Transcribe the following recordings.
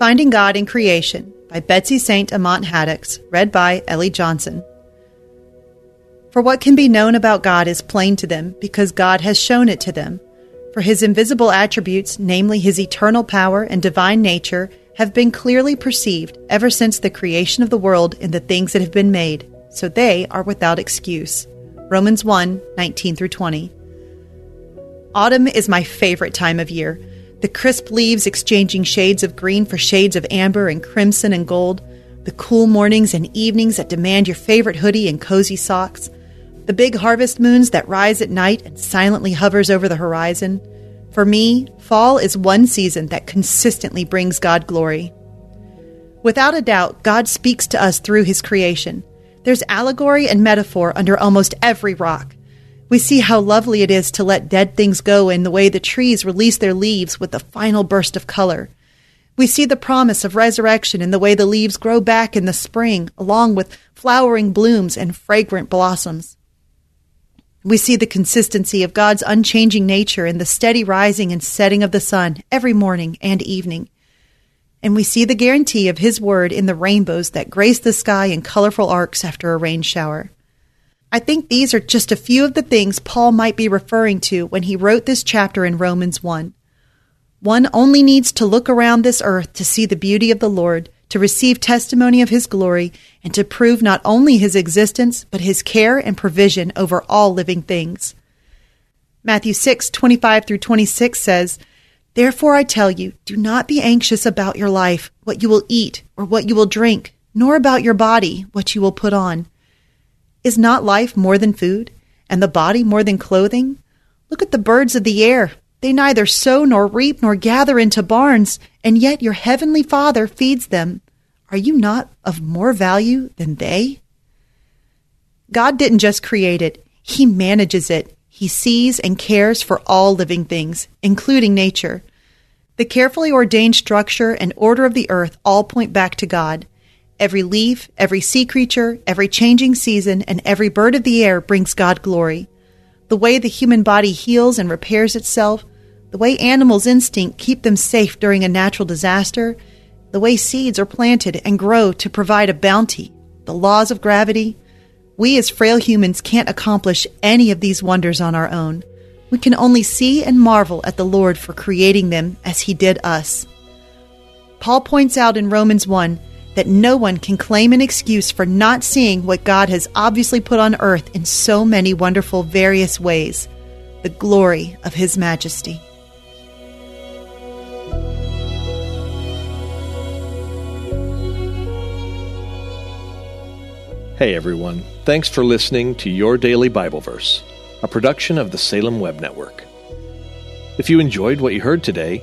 Finding God in Creation by Betsy St. Amant Haddox, read by Ellie Johnson. For what can be known about God is plain to them, because God has shown it to them. For his invisible attributes, namely his eternal power and divine nature, have been clearly perceived ever since the creation of the world in the things that have been made, so they are without excuse. Romans 1 19 through 20. Autumn is my favorite time of year the crisp leaves exchanging shades of green for shades of amber and crimson and gold, the cool mornings and evenings that demand your favorite hoodie and cozy socks, the big harvest moons that rise at night and silently hovers over the horizon. For me, fall is one season that consistently brings God glory. Without a doubt, God speaks to us through his creation. There's allegory and metaphor under almost every rock. We see how lovely it is to let dead things go in the way the trees release their leaves with a final burst of color. We see the promise of resurrection in the way the leaves grow back in the spring, along with flowering blooms and fragrant blossoms. We see the consistency of God's unchanging nature in the steady rising and setting of the sun every morning and evening. And we see the guarantee of His word in the rainbows that grace the sky in colorful arcs after a rain shower. I think these are just a few of the things Paul might be referring to when he wrote this chapter in Romans 1. One only needs to look around this earth to see the beauty of the Lord, to receive testimony of his glory, and to prove not only his existence, but his care and provision over all living things. Matthew 6, 25 through 26 says, Therefore I tell you, do not be anxious about your life, what you will eat, or what you will drink, nor about your body, what you will put on. Is not life more than food, and the body more than clothing? Look at the birds of the air. They neither sow nor reap nor gather into barns, and yet your heavenly Father feeds them. Are you not of more value than they? God didn't just create it, He manages it. He sees and cares for all living things, including nature. The carefully ordained structure and order of the earth all point back to God. Every leaf, every sea creature, every changing season, and every bird of the air brings God glory. The way the human body heals and repairs itself, the way animals' instinct keep them safe during a natural disaster, the way seeds are planted and grow to provide a bounty, the laws of gravity. We as frail humans can't accomplish any of these wonders on our own. We can only see and marvel at the Lord for creating them as He did us. Paul points out in Romans 1 that no one can claim an excuse for not seeing what God has obviously put on earth in so many wonderful, various ways the glory of His majesty. Hey everyone, thanks for listening to Your Daily Bible Verse, a production of the Salem Web Network. If you enjoyed what you heard today,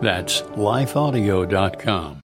That's lifeaudio.com.